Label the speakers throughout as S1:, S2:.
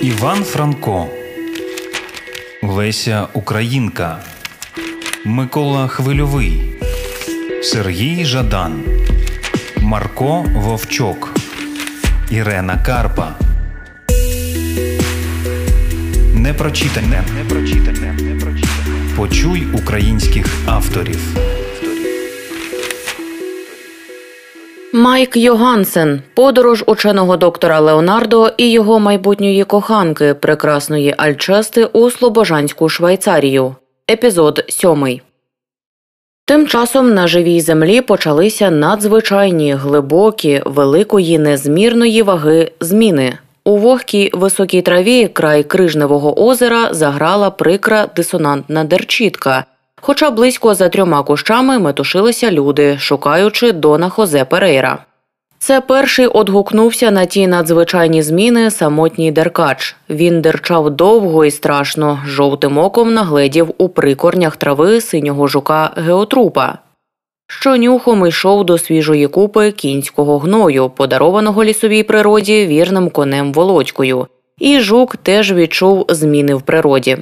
S1: Іван Франко, Леся Українка, Микола Хвильовий, Сергій Жадан, Марко Вовчок, Ірена Карпа. Непрочитане. Непрочитане. Почуй українських авторів.
S2: Майк Йогансен, подорож ученого доктора Леонардо і його майбутньої коханки, прекрасної Альчести у Слобожанську Швейцарію. Епізод сьомий. Тим часом на живій землі почалися надзвичайні глибокі, великої незмірної ваги зміни. У вогкій високій траві край крижневого озера заграла прикра дисонантна дерчітка. Хоча близько за трьома кущами метушилися люди, шукаючи Дона Хозе Перейра. Це перший одгукнувся на ті надзвичайні зміни самотній деркач. Він дерчав довго і страшно, жовтим оком нагледів у прикорнях трави синього жука геотрупа, що нюхом йшов до свіжої купи кінського гною, подарованого лісовій природі вірним конем володькою, і жук теж відчув зміни в природі.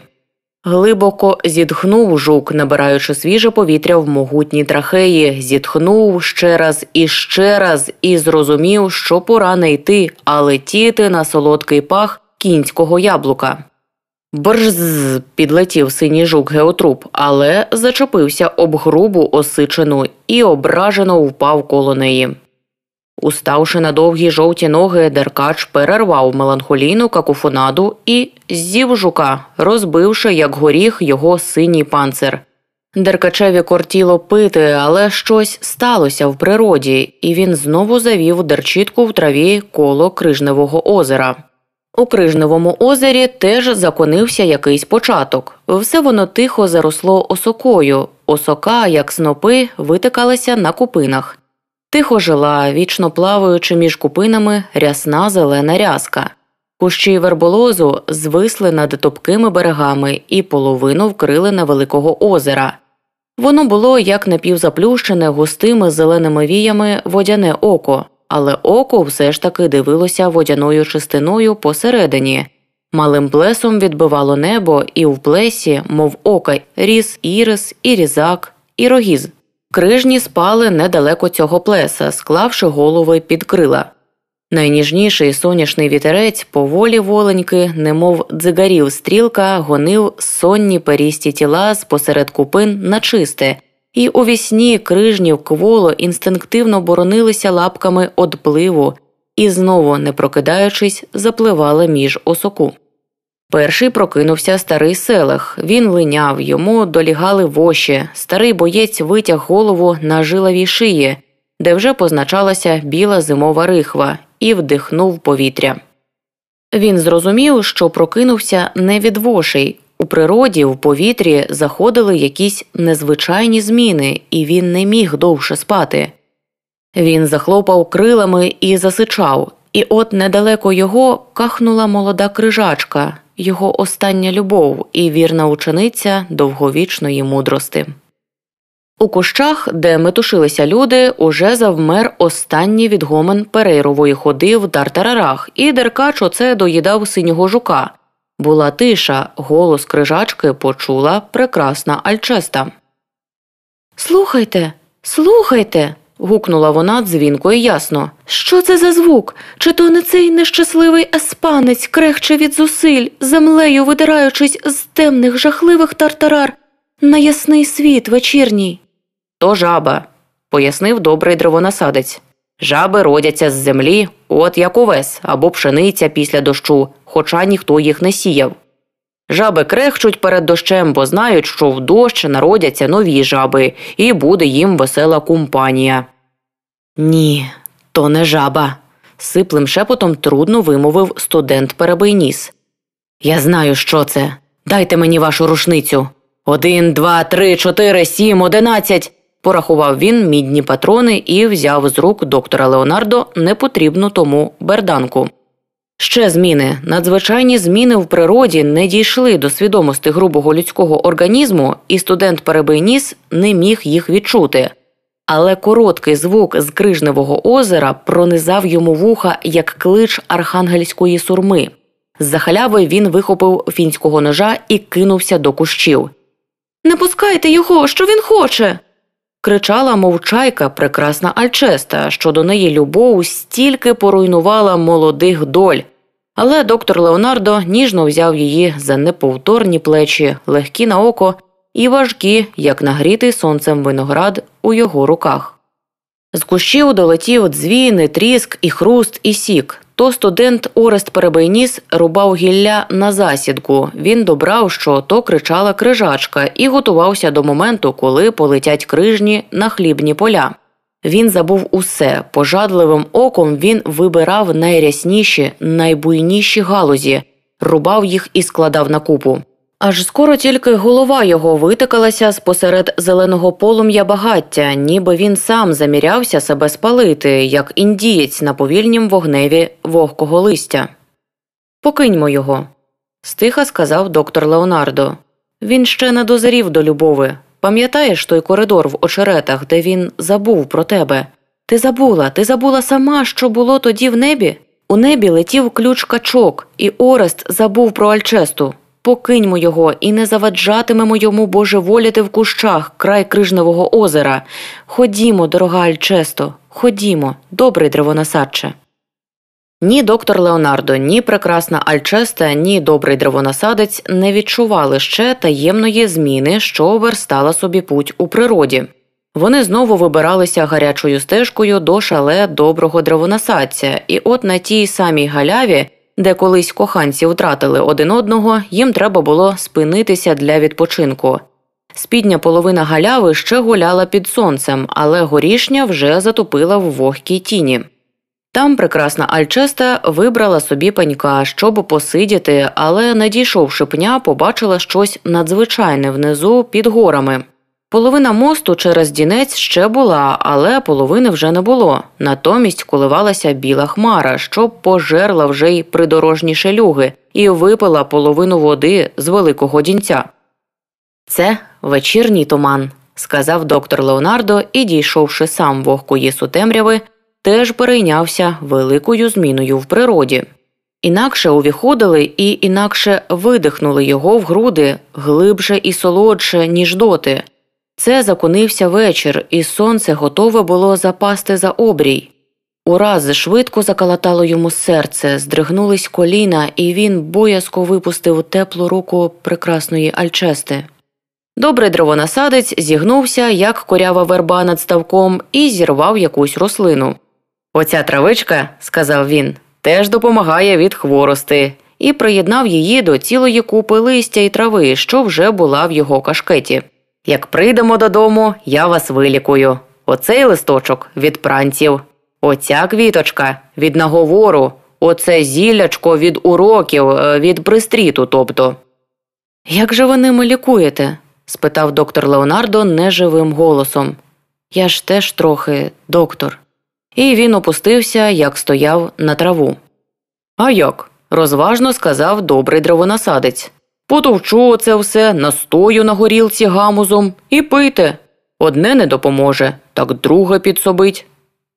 S2: Глибоко зітхнув жук, набираючи свіже повітря в могутній трахеї, зітхнув ще раз і ще раз і зрозумів, що пора не йти, а летіти на солодкий пах кінського яблука. Брз підлетів синій жук геотруп, але зачепився об грубу осичину і ображено впав коло неї. Уставши на довгі жовті ноги, деркач перервав меланхолійну какуфонаду і з'їв жука, розбивши, як горіх, його синій панцир. Деркачеві кортіло пити, але щось сталося в природі, і він знову завів дерчітку в траві коло крижневого озера. У крижневому озері теж законився якийсь початок. Все воно тихо заросло осокою, осока, як снопи, витикалася на купинах. Тихо жила, вічно плаваючи між купинами рясна зелена рязка. Кущі верболозу звисли над топкими берегами і половину вкрили на великого озера. Воно було як напівзаплющене густими зеленими віями водяне око, але око все ж таки дивилося водяною частиною посередині. Малим плесом відбивало небо, і в плесі, мов ока, ріс ірис, і різак, і рогіз. Крижні спали недалеко цього плеса, склавши голови під крила. Найніжніший сонячний вітерець поволі воленьки, немов дзигарів стрілка, гонив сонні перісті тіла з посеред купин на чисте, і у вісні крижні кволо інстинктивно боронилися лапками од пливу і, знову, не прокидаючись, запливали між осоку. Перший прокинувся старий селех. Він линяв, йому долігали воші. Старий боєць витяг голову на жиловій шиї, де вже позначалася біла зимова рихва, і вдихнув повітря. Він зрозумів, що прокинувся не від вошей. У природі в повітрі заходили якісь незвичайні зміни, і він не міг довше спати. Він захлопав крилами і засичав, і от недалеко його кахнула молода крижачка його остання любов і вірна учениця довговічної мудрости. У кущах, де метушилися люди, уже завмер останній відгомен перейрової ходи в тартарарах, і деркач оце доїдав синього жука. Була тиша, голос крижачки почула прекрасна Альчеста. Слухайте, слухайте гукнула вона дзвінко і ясно. Що це за звук? Чи то не цей нещасливий еспанець крехче від зусиль, землею видираючись з темних жахливих тартарар на ясний світ вечірній? То жаба, пояснив добрий древонасадець. Жаби родяться з землі, от як овес або пшениця після дощу, хоча ніхто їх не сіяв. Жаби крехчуть перед дощем, бо знають, що в дощ народяться нові жаби, і буде їм весела компанія. Ні, то не жаба, сиплим шепотом трудно вимовив студент перебийніс. Я знаю, що це. Дайте мені вашу рушницю. Один, два, три, чотири, сім, одинадцять. Порахував він мідні патрони і взяв з рук доктора Леонардо непотрібну тому берданку. Ще зміни надзвичайні зміни в природі не дійшли до свідомості грубого людського організму, і студент Перебийніс не міг їх відчути. Але короткий звук з крижневого озера пронизав йому вуха як клич архангельської сурми. З-за халяви він вихопив фінського ножа і кинувся до кущів. Не пускайте його, що він хоче. кричала мовчайка прекрасна Альчеста, що до неї любов стільки поруйнувала молодих доль. Але доктор Леонардо ніжно взяв її за неповторні плечі, легкі на око і важкі, як нагрітий сонцем виноград у його руках. З кущів долетів дзвін, тріск, і хруст, і сік. То студент Орест Перебейніс рубав гілля на засідку. Він добрав, що то кричала крижачка, і готувався до моменту, коли полетять крижні на хлібні поля. Він забув усе, пожадливим оком він вибирав найрясніші, найбуйніші галузі, рубав їх і складав на купу. Аж скоро тільки голова його витикалася спосеред зеленого полум'я багаття, ніби він сам замірявся себе спалити, як індієць на повільнім вогневі вогкого листя. Покиньмо його, стиха сказав доктор Леонардо. Він ще не дозрів до любови. Пам'ятаєш той коридор в очеретах, де він забув про тебе? Ти забула, ти забула сама, що було тоді в небі? У небі летів ключ качок, і Орест забув про Альчесту. Покиньмо його і не заваджатимемо йому божеволіти в кущах край крижневого озера. Ходімо, дорога Альчесто, ходімо, добрий древонасадче. Ні доктор Леонардо, ні прекрасна Альчеста, ні добрий древонасадець не відчували ще таємної зміни, що верстала собі путь у природі. Вони знову вибиралися гарячою стежкою до шале доброго древонасадця, і от на тій самій галяві, де колись коханці втратили один одного, їм треба було спинитися для відпочинку. Спідня половина галяви ще гуляла під сонцем, але горішня вже затопила в вогкій тіні. Там прекрасна Альчеста вибрала собі панька, щоб посидіти, але, надійшовши пня, побачила щось надзвичайне внизу під горами. Половина мосту через дінець ще була, але половини вже не було. Натомість коливалася біла хмара, що пожерла вже й придорожні шелюги, і випила половину води з великого дінця. Це вечірній туман, сказав доктор Леонардо і, дійшовши сам вогкої сутемряви, теж перейнявся великою зміною в природі. Інакше увіходили і інакше видихнули його в груди глибше і солодше, ніж доти. Це законився вечір, і сонце готове було запасти за обрій. Ураз швидко закалатало йому серце, здригнулись коліна, і він боязко випустив теплу руку прекрасної Альчести. Добрий дровонасадець зігнувся, як корява верба над ставком, і зірвав якусь рослину. Оця травичка, сказав він, теж допомагає від хворости, і приєднав її до цілої купи листя і трави, що вже була в його кашкеті. Як прийдемо додому, я вас вилікую. Оцей листочок від пранців, оця квіточка від наговору, оце зіллячко від уроків, е, від пристріту, тобто. Як же ви ними лікуєте? спитав доктор Леонардо неживим голосом. Я ж теж трохи доктор. І він опустився, як стояв на траву. А як? розважно сказав добрий дровонасадець. Потовчу оце все, настою на горілці гамузом і пийте. Одне не допоможе, так друге підсобить.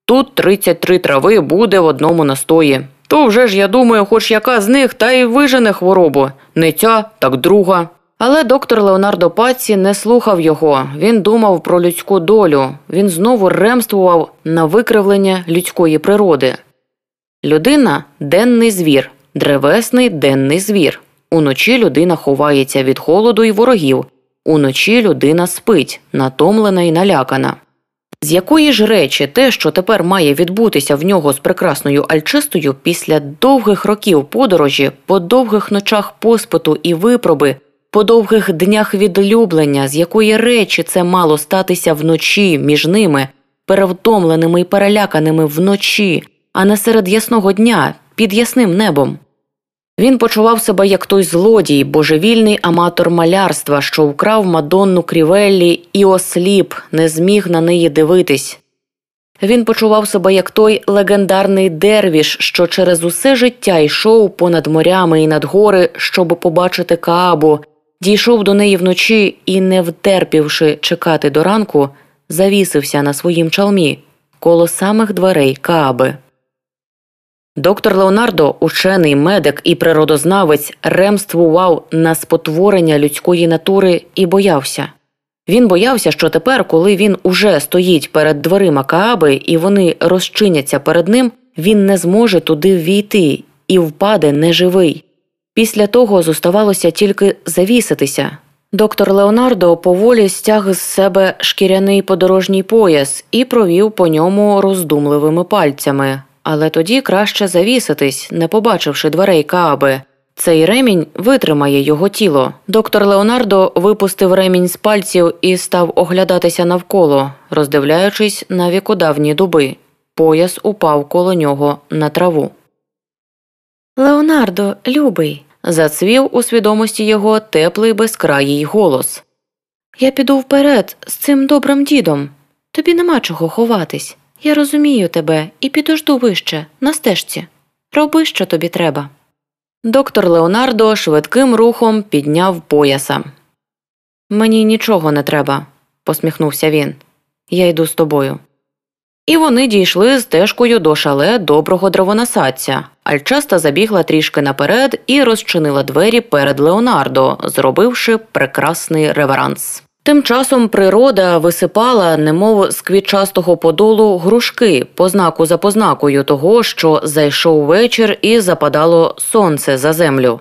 S2: Тут 33 трави буде в одному настої. То вже ж, я думаю, хоч яка з них та й вижене хворобу. Не ця, так друга. Але доктор Леонардо Паці не слухав його. Він думав про людську долю. Він знову ремствував на викривлення людської природи. Людина денний звір, древесний денний звір. Уночі людина ховається від холоду і ворогів, уночі людина спить, натомлена і налякана. З якої ж речі те, що тепер має відбутися в нього з прекрасною Альчистою після довгих років подорожі, по довгих ночах поспиту і випроби, по довгих днях відлюблення, з якої речі це мало статися вночі між ними, перевтомленими і переляканими вночі, а не серед ясного дня під ясним небом? Він почував себе як той злодій, божевільний аматор малярства, що вкрав мадонну крівеллі і осліп, не зміг на неї дивитись. Він почував себе як той легендарний дервіш, що через усе життя йшов понад морями і над гори, щоб побачити Каабу, дійшов до неї вночі і, не втерпівши чекати до ранку, завісився на своїм чалмі коло самих дверей Кааби. Доктор Леонардо, учений медик і природознавець, ремствував на спотворення людської натури і боявся. Він боявся, що тепер, коли він уже стоїть перед дверима Кааби і вони розчиняться перед ним, він не зможе туди ввійти і впаде неживий. Після того зоставалося тільки завіситися. Доктор Леонардо поволі стяг з себе шкіряний подорожній пояс і провів по ньому роздумливими пальцями, але тоді краще завіситись, не побачивши дверей Кааби. Цей ремінь витримає його тіло. Доктор Леонардо випустив ремінь з пальців і став оглядатися навколо, роздивляючись на вікодавні дуби. Пояс упав коло нього на траву. Леонардо, любий, зацвів у свідомості його теплий безкраїй голос. Я піду вперед з цим добрим дідом. Тобі нема чого ховатись. Я розумію тебе і підожду вище, на стежці. Роби, що тобі треба. Доктор Леонардо швидким рухом підняв пояса. Мені нічого не треба, посміхнувся він. Я йду з тобою. І вони дійшли стежкою до шале доброго древонасадця. Альчаста забігла трішки наперед і розчинила двері перед Леонардо, зробивши прекрасний реверанс. Тим часом природа висипала, немов з квітчастого подолу, грушки, познаку за познакою того, що зайшов вечір і западало сонце за землю.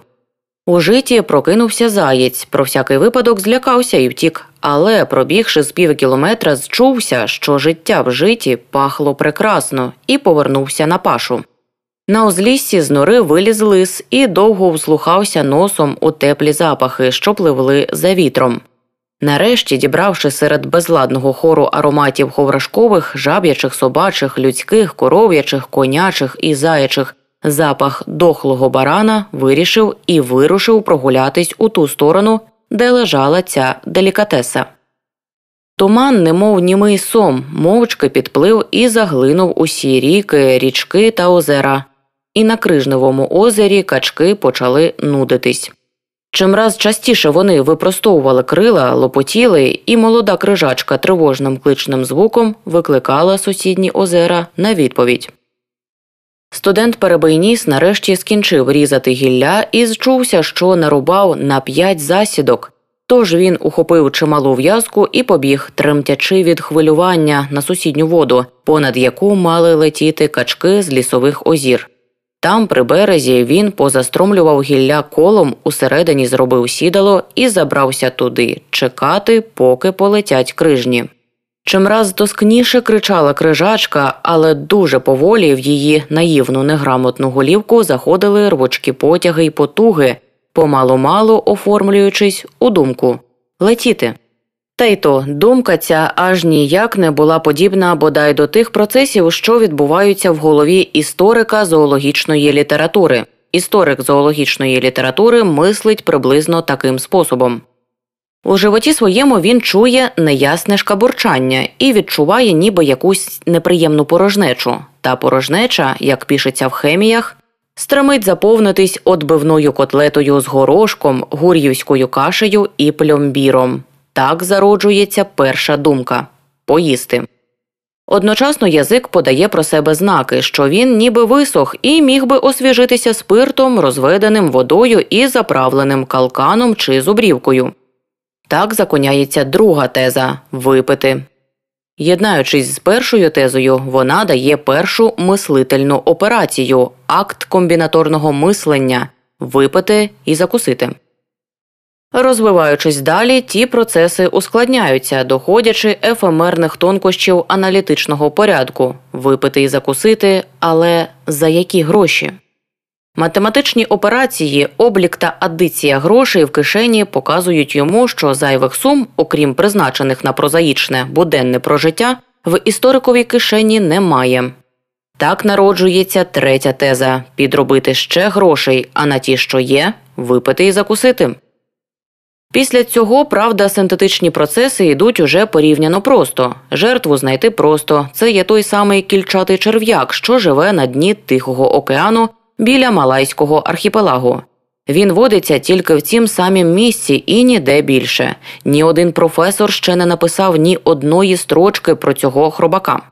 S2: У житі прокинувся заєць, про всякий випадок злякався і втік, але, пробігши з пів кілометра, зчувся, що життя в житі пахло прекрасно, і повернувся на пашу. На узліссі з нори виліз лис і довго вслухався носом у теплі запахи, що пливли за вітром. Нарешті, дібравши серед безладного хору ароматів ховрашкових, жаб'ячих, собачих, людських, коров'ячих, конячих і заячих запах дохлого барана, вирішив і вирушив прогулятись у ту сторону, де лежала ця делікатеса. Туман, немов німий сом, мовчки підплив і заглинув усі ріки, річки та озера, і на крижневому озері качки почали нудитись. Чимраз частіше вони випростовували крила, лопотіли, і молода крижачка тривожним кличним звуком викликала сусідні озера на відповідь. Студент Перебийніс нарешті скінчив різати гілля і зчувся, що нарубав на п'ять засідок. Тож він ухопив чималу в'язку і побіг, тремтячи від хвилювання на сусідню воду, понад яку мали летіти качки з лісових озір. Там, при березі, він позастромлював гілля колом, усередині зробив сідало і забрався туди чекати, поки полетять крижні. Чимраз тоскніше кричала крижачка, але дуже поволі в її наївну неграмотну голівку заходили рвочкі потяги й потуги, помалу мало оформлюючись у думку летіти. Та й то думка ця аж ніяк не була подібна бодай до тих процесів, що відбуваються в голові історика зоологічної літератури. Історик зоологічної літератури мислить приблизно таким способом. У животі своєму він чує неясне шкабурчання і відчуває ніби якусь неприємну порожнечу. Та порожнеча, як пишеться в хеміях, стремить заповнитись отбивною котлетою з горошком, гур'ївською кашею і пльомбіром. Так зароджується перша думка поїсти. Одночасно язик подає про себе знаки, що він ніби висох і міг би освіжитися спиртом, розведеним водою і заправленим калканом чи зубрівкою. Так законяється друга теза випити. Єднаючись з першою тезою, вона дає першу мислительну операцію акт комбінаторного мислення випити і закусити. Розвиваючись далі, ті процеси ускладняються, доходячи ефемерних тонкощів аналітичного порядку випити і закусити, але за які гроші. Математичні операції, облік та адиція грошей в кишені показують йому, що зайвих сум, окрім призначених на прозаїчне буденне прожиття, в істориковій кишені немає. Так народжується третя теза підробити ще грошей, а на ті, що є, випити і закусити. Після цього, правда, синтетичні процеси йдуть уже порівняно просто. Жертву знайти просто. Це є той самий кільчатий черв'як, що живе на дні Тихого океану біля Малайського архіпелагу. Він водиться тільки в цім самім місці і ніде більше. Ні один професор ще не написав ні одної строчки про цього хробака.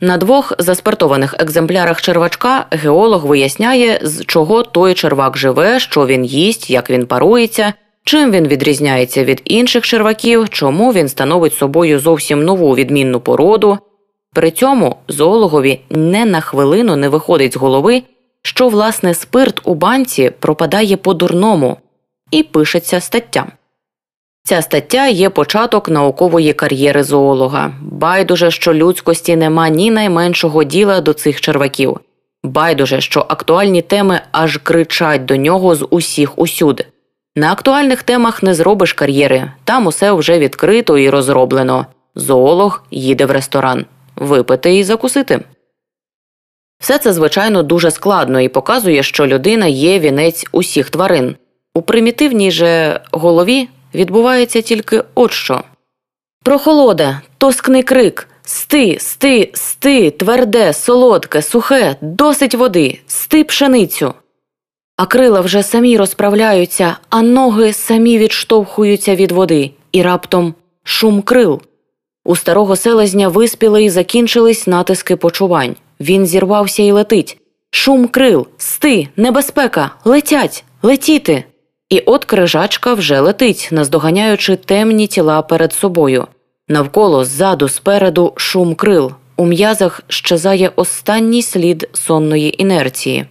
S2: На двох заспиртованих екземплярах червачка геолог виясняє, з чого той червак живе, що він їсть, як він парується, чим він відрізняється від інших черваків, чому він становить собою зовсім нову відмінну породу. При цьому зоологові не на хвилину не виходить з голови, що власне спирт у банці пропадає по-дурному, і пишеться стаття. Ця стаття є початок наукової кар'єри зоолога. Байдуже, що людськості нема ні найменшого діла до цих черваків. Байдуже, що актуальні теми аж кричать до нього з усіх усюди. На актуальних темах не зробиш кар'єри, там усе вже відкрито і розроблено. Зоолог їде в ресторан випити і закусити. Все це, звичайно, дуже складно і показує, що людина є вінець усіх тварин. У примітивній же голові відбувається тільки от що. Прохолода, тоскний крик, сти, сти, сти, тверде, солодке, сухе, досить води, сти пшеницю. А крила вже самі розправляються, а ноги самі відштовхуються від води, і раптом шум крил. У старого селезня виспіли і закінчились натиски почувань. Він зірвався і летить. Шум крил, сти, небезпека, летять, летіти. І от крижачка вже летить, наздоганяючи темні тіла перед собою. Навколо ззаду, спереду шум крил. У м'язах щезає останній слід сонної інерції.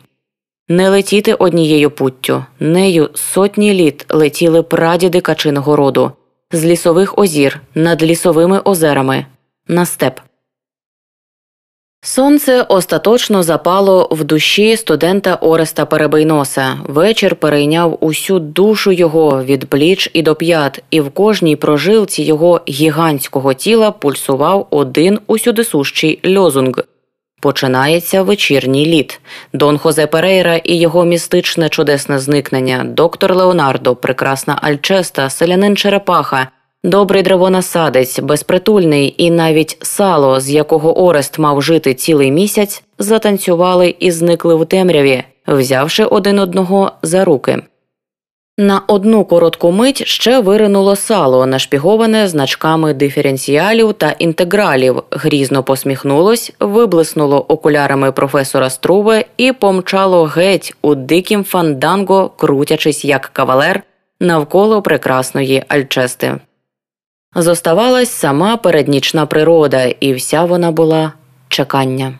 S2: Не летіти однією путтю, нею сотні літ летіли прадіди качиного роду з лісових озір над лісовими озерами на степ. Сонце остаточно запало в душі студента Ореста Перебийноса. Вечір перейняв усю душу його від пліч і до п'ят, і в кожній прожилці його гігантського тіла пульсував один усюдисущий льозунг. Починається вечірній літ. Дон Хозе Перейра і його містичне чудесне зникнення, доктор Леонардо, прекрасна Альчеста, селянин Черепаха. Добрий древонасадець, безпритульний і навіть сало, з якого Орест мав жити цілий місяць, затанцювали і зникли в темряві, взявши один одного за руки. На одну коротку мить ще виринуло сало, нашпіговане значками диференціалів та інтегралів, грізно посміхнулось, виблиснуло окулярами професора Струве і помчало геть у дикім фанданго, крутячись як кавалер навколо прекрасної Альчести. Зоставалась сама переднічна природа, і вся вона була чекання.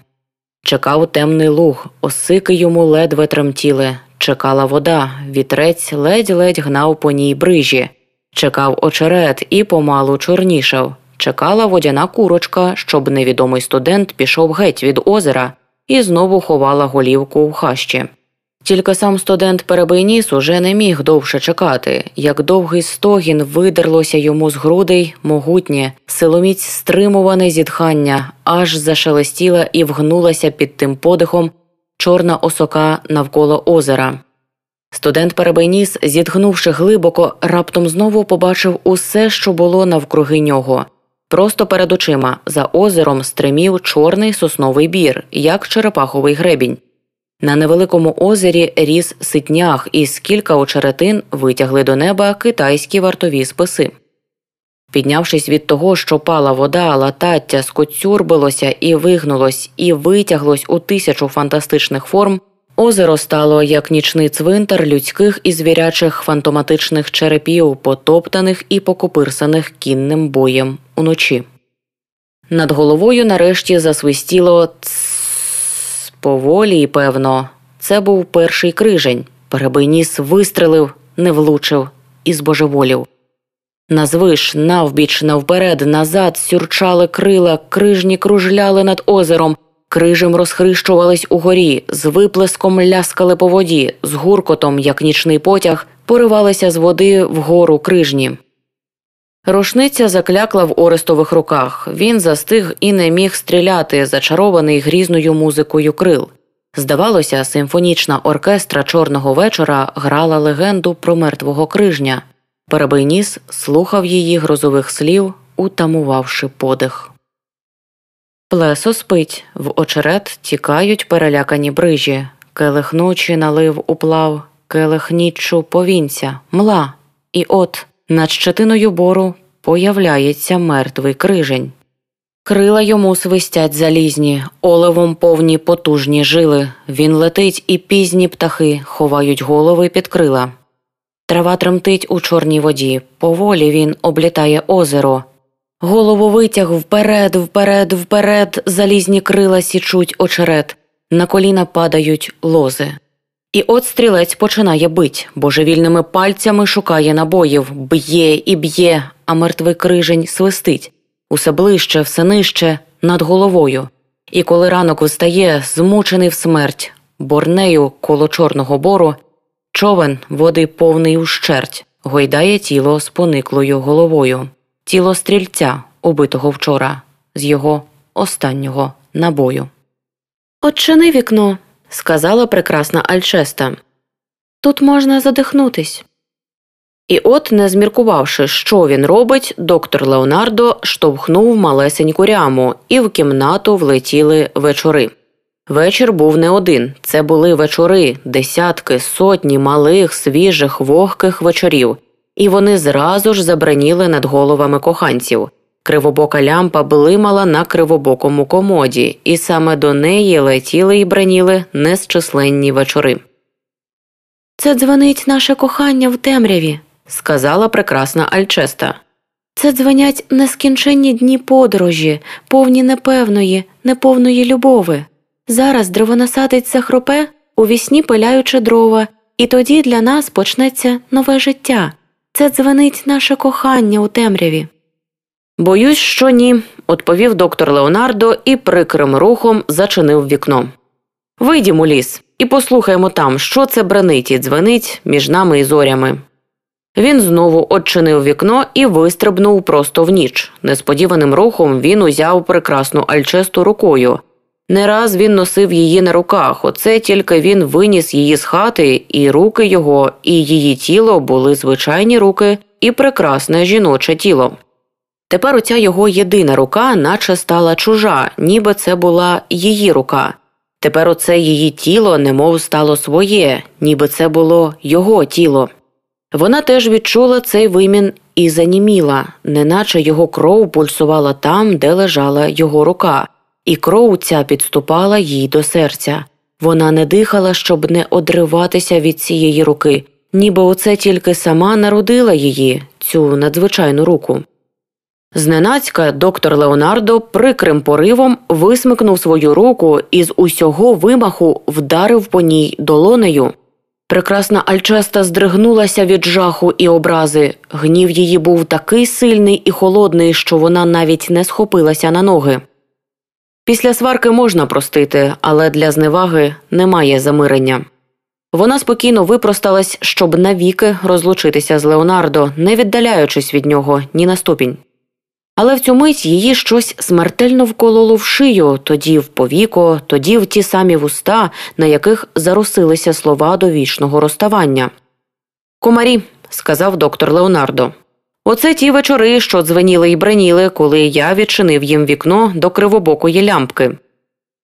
S2: Чекав темний луг, осики йому ледве тремтіли, чекала вода, вітрець ледь-ледь гнав по ній брижі, чекав очерет і помалу чорнішав, чекала водяна курочка, щоб невідомий студент пішов геть від озера і знову ховала голівку в хащі. Тільки сам студент Перебийніс уже не міг довше чекати, як довгий стогін видерлося йому з грудей могутнє, силоміць стримуване зітхання, аж зашелестіла і вгнулася під тим подихом чорна осока навколо озера. Студент Перебийніс, зітхнувши глибоко, раптом знову побачив усе, що було навкруги нього. Просто перед очима за озером стримів чорний сосновий бір, як черепаховий гребінь. На невеликому озері ріс ситнях, і з кілька очеретин витягли до неба китайські вартові списи. Піднявшись від того, що пала вода, латаття скоцюрбилося і вигнулось, і витяглось у тисячу фантастичних форм, озеро стало як нічний цвинтар людських і звірячих фантоматичних черепів, потоптаних і покопирсаних кінним боєм уночі. Над головою нарешті засвистіло «цс». Поволі і певно, це був перший крижень. Перебийніс вистрелив, не влучив і збожеволів. Назвиш, навбіч, навперед, назад сюрчали крила, крижні кружляли над озером, крижем розхрищувались угорі, з виплеском ляскали по воді, з гуркотом, як нічний потяг, поривалися з води вгору крижні. Рушниця заклякла в Орестових руках. Він застиг і не міг стріляти, зачарований грізною музикою крил. Здавалося, симфонічна оркестра Чорного вечора грала легенду про мертвого крижня. Перебийніс слухав її грозових слів, утамувавши подих. Плесо спить, в очерет тікають перелякані брижі. Келих ночі налив уплав, келих ніччу повінця, мла. І от над щетиною бору появляється мертвий крижень. Крила йому свистять залізні, оливом повні потужні жили. Він летить, і пізні птахи ховають голови під крила. Трава тремтить у чорній воді, поволі він облітає озеро. Голову витяг вперед, вперед, вперед, залізні крила січуть очерет, на коліна падають лози. І от стрілець починає бить, божевільними пальцями шукає набоїв, б'є і б'є, а мертвий крижень свистить усе ближче, все нижче, над головою. І коли ранок встає, змучений в смерть, борнею коло Чорного бору, човен води повний ущерть, гойдає тіло з пониклою головою, тіло стрільця, убитого вчора, з його останнього набою. Отчини вікно, сказала прекрасна Альчеста. Тут можна задихнутись. І от, не зміркувавши, що він робить, доктор Леонардо штовхнув малесеньку ряму, і в кімнату влетіли вечори. Вечір був не один. Це були вечори, десятки, сотні малих, свіжих, вогких вечорів, і вони зразу ж забраніли над головами коханців. Кривобока лямпа блимала на кривобокому комоді, і саме до неї летіли і браніли незчисленні вечори. Це дзвонить наше кохання в темряві, сказала прекрасна Альчеста. Це дзвонять нескінченні дні подорожі, повні непевної, неповної любови. Зараз древонасадець захропе, у вісні пиляючи дрова, і тоді для нас почнеться нове життя. Це дзвонить наше кохання у темряві. Боюсь, що ні, відповів доктор Леонардо і прикрим рухом зачинив вікно. Вийдімо ліс і послухаймо там, що це бранить і дзвенить між нами і зорями. Він знову очинив вікно і вистрибнув просто в ніч. Несподіваним рухом він узяв прекрасну альчесту рукою. Не раз він носив її на руках, оце тільки він виніс її з хати, і руки його, і її тіло були звичайні руки і прекрасне жіноче тіло. Тепер оця його єдина рука, наче стала чужа, ніби це була її рука. Тепер оце її тіло немов стало своє, ніби це було його тіло. Вона теж відчула цей вимін і заніміла, неначе його кров пульсувала там, де лежала його рука, і кров ця підступала їй до серця. Вона не дихала, щоб не одриватися від цієї руки, ніби оце тільки сама народила її, цю надзвичайну руку. Зненацька доктор Леонардо прикрим поривом висмикнув свою руку і з усього вимаху вдарив по ній долонею. Прекрасна Альчеста здригнулася від жаху і образи. Гнів її був такий сильний і холодний, що вона навіть не схопилася на ноги. Після сварки можна простити, але для зневаги немає замирення. Вона спокійно випросталась, щоб навіки розлучитися з Леонардо, не віддаляючись від нього ні на ступінь. Але в цю мить її щось смертельно вкололо в шию, тоді в повіко, тоді в ті самі вуста, на яких заросилися слова до вічного розставання. Комарі, сказав доктор Леонардо. Оце ті вечори, що дзвеніли й бреніли, коли я відчинив їм вікно до кривобокої лямпки.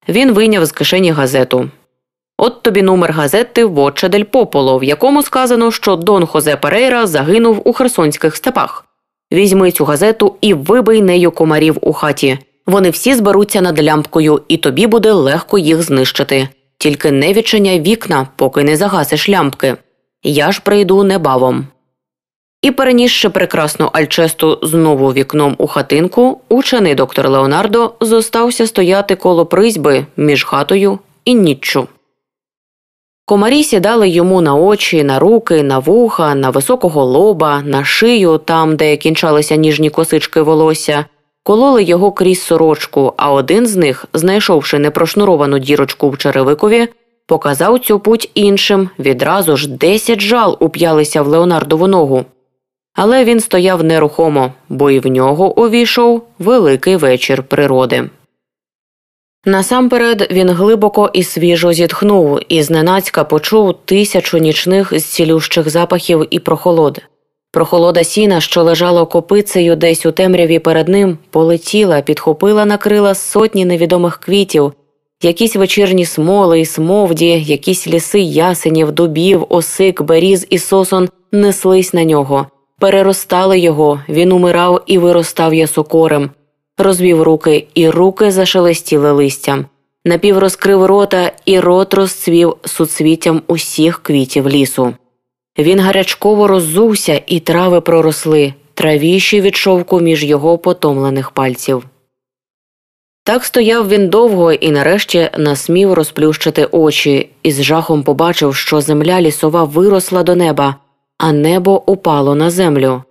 S2: Він вийняв з кишені газету. От тобі номер газети «Вотче дель Пополо», в якому сказано, що Дон Хозе Перейра загинув у херсонських степах. Візьми цю газету і вибий нею комарів у хаті. Вони всі зберуться над лямпкою, і тобі буде легко їх знищити. Тільки не відчиняй вікна, поки не загасиш лямпки. Я ж прийду небавом. І, перенісши прекрасну Альчесту знову вікном у хатинку, учений доктор Леонардо зостався стояти коло призьби між хатою і ніччю. Комарі сідали йому на очі, на руки, на вуха, на високого лоба, на шию, там, де кінчалися ніжні косички волосся, кололи його крізь сорочку, а один з них, знайшовши непрошнуровану дірочку в черевикові, показав цю путь іншим, відразу ж десять жал уп'ялися в Леонардову ногу. Але він стояв нерухомо, бо і в нього увійшов великий вечір природи. Насамперед він глибоко і свіжо зітхнув і зненацька почув тисячу нічних зцілющих запахів і прохолод. Прохолода сіна, що лежало копицею десь у темряві перед ним, полетіла, підхопила на крила сотні невідомих квітів, якісь вечірні смоли і смовді, якісь ліси ясенів, дубів, осик, беріз і сосон неслись на нього, переростали його, він умирав і виростав ясокорем. розвів руки, і руки зашелестіли листям. Напіврозкрив рота, і рот розцвів суцвіттям усіх квітів лісу. Він гарячково роззувся, і трави проросли, травіші від шовку між його потомлених пальців. Так стояв він довго і нарешті насмів розплющити очі і з жахом побачив, що земля лісова виросла до неба, а небо упало на землю.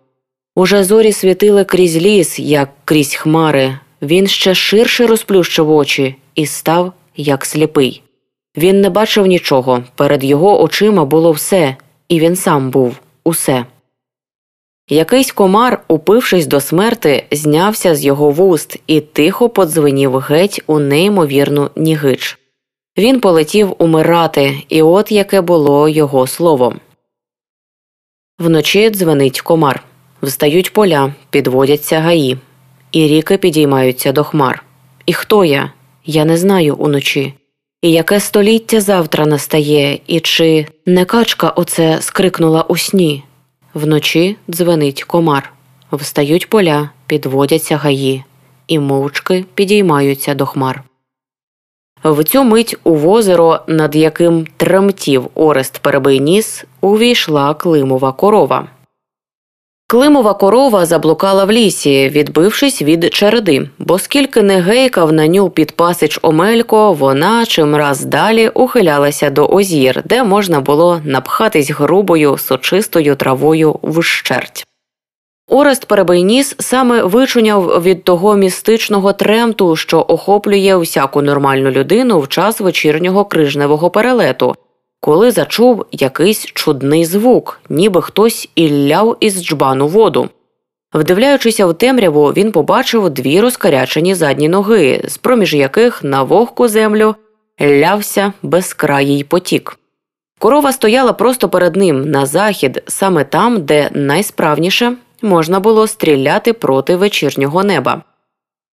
S2: Уже зорі світили крізь ліс, як крізь хмари. Він ще ширше розплющив очі і став як сліпий. Він не бачив нічого, перед його очима було все, і він сам був усе. Якийсь комар, упившись до смерти, знявся з його вуст і тихо подзвенів геть у неймовірну нігич. Він полетів умирати, і от яке було його словом. Вночі дзвенить комар. Встають поля, підводяться гаї, і ріки підіймаються до хмар. І хто я? Я не знаю уночі. І яке століття завтра настає, і чи не качка оце скрикнула у сні? Вночі дзвенить комар, встають поля, підводяться гаї, і мовчки підіймаються до хмар. В цю мить у озеро, над яким тремтів Орест перебий ніс, увійшла климова корова. Климова корова заблукала в лісі, відбившись від череди, бо скільки не гейкав на ню підпасич Омелько, вона чимраз далі ухилялася до озір, де можна було напхатись грубою сочистою травою вщерть. Орест Перебийніс саме вичуняв від того містичного тремту, що охоплює всяку нормальну людину в час вечірнього крижневого перелету коли зачув якийсь чудний звук, ніби хтось ілляв із джбану воду. Вдивляючися в темряву, він побачив дві розкарячені задні ноги, з проміж яких на вогку землю лявся безкраїй потік. Корова стояла просто перед ним на захід, саме там, де найсправніше можна було стріляти проти вечірнього неба.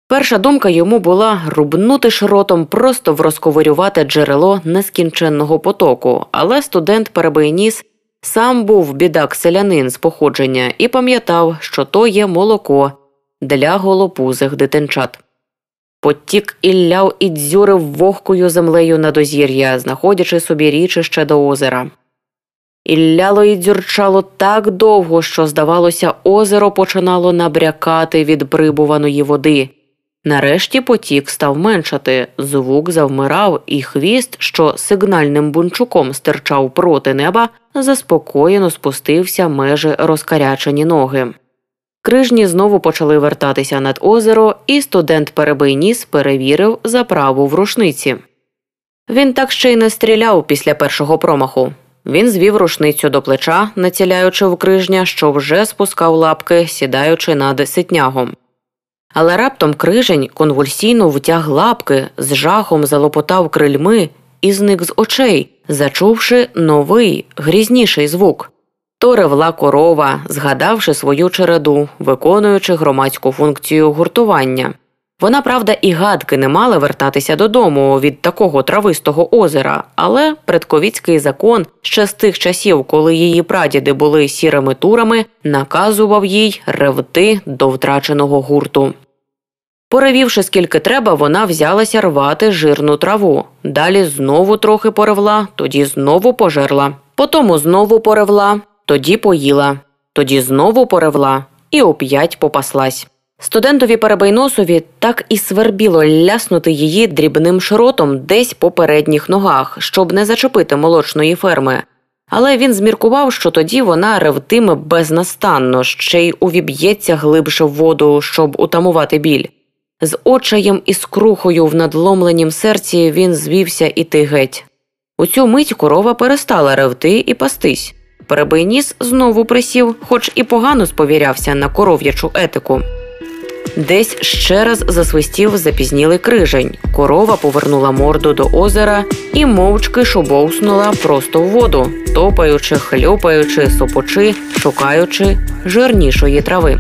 S2: Перша думка йому була рубнути шротом просто в розковирювати джерело нескінченного потоку, але студент Перебийніс сам був бідак селянин з походження і пам'ятав, що то є молоко для голопузих дитинчат. Потік ілляв і дзюрив вогкою землею на дозір'я, знаходячи собі річище до озера. Ілляло і дзюрчало так довго, що, здавалося, озеро починало набрякати від прибуваної води. Нарешті потік став меншати, звук завмирав, і хвіст, що сигнальним бунчуком стирчав проти неба, заспокоєно спустився межі розкарячені ноги. Крижні знову почали вертатися над озеро, і студент перебийніс перевірив заправу в рушниці. Він так ще й не стріляв після першого промаху. Він звів рушницю до плеча, націляючи в крижня, що вже спускав лапки, сідаючи над ситнягом. Але раптом крижень конвульсійно втяг лапки, з жахом залопотав крильми і зник з очей, зачувши новий, грізніший звук. То ревла корова, згадавши свою череду, виконуючи громадську функцію гуртування. Вона, правда, і гадки не мала вертатися додому від такого травистого озера, але предковіцький закон ще з тих часів, коли її прадіди були сірими турами, наказував їй ревти до втраченого гурту. Поревівши скільки треба, вона взялася рвати жирну траву. Далі знову трохи поревла, тоді знову пожерла. Потому знову поревла, тоді поїла, тоді знову поревла і оп'ять попаслась. Студентові Перебайносові так і свербіло ляснути її дрібним широтом десь по передніх ногах, щоб не зачепити молочної ферми. Але він зміркував, що тоді вона ревтиме безнастанно, ще й увіб'ється глибше в воду, щоб утамувати біль. З очаєм і скрухою в надломленім серці він звівся іти геть. У цю мить корова перестала ревти і пастись. Перебийніс знову присів, хоч і погано сповірявся на коров'ячу етику. Десь ще раз засвистів запізнілий крижень. Корова повернула морду до озера і мовчки шобовснула просто в воду, топаючи, хльопаючи, сопочи, шукаючи жирнішої трави.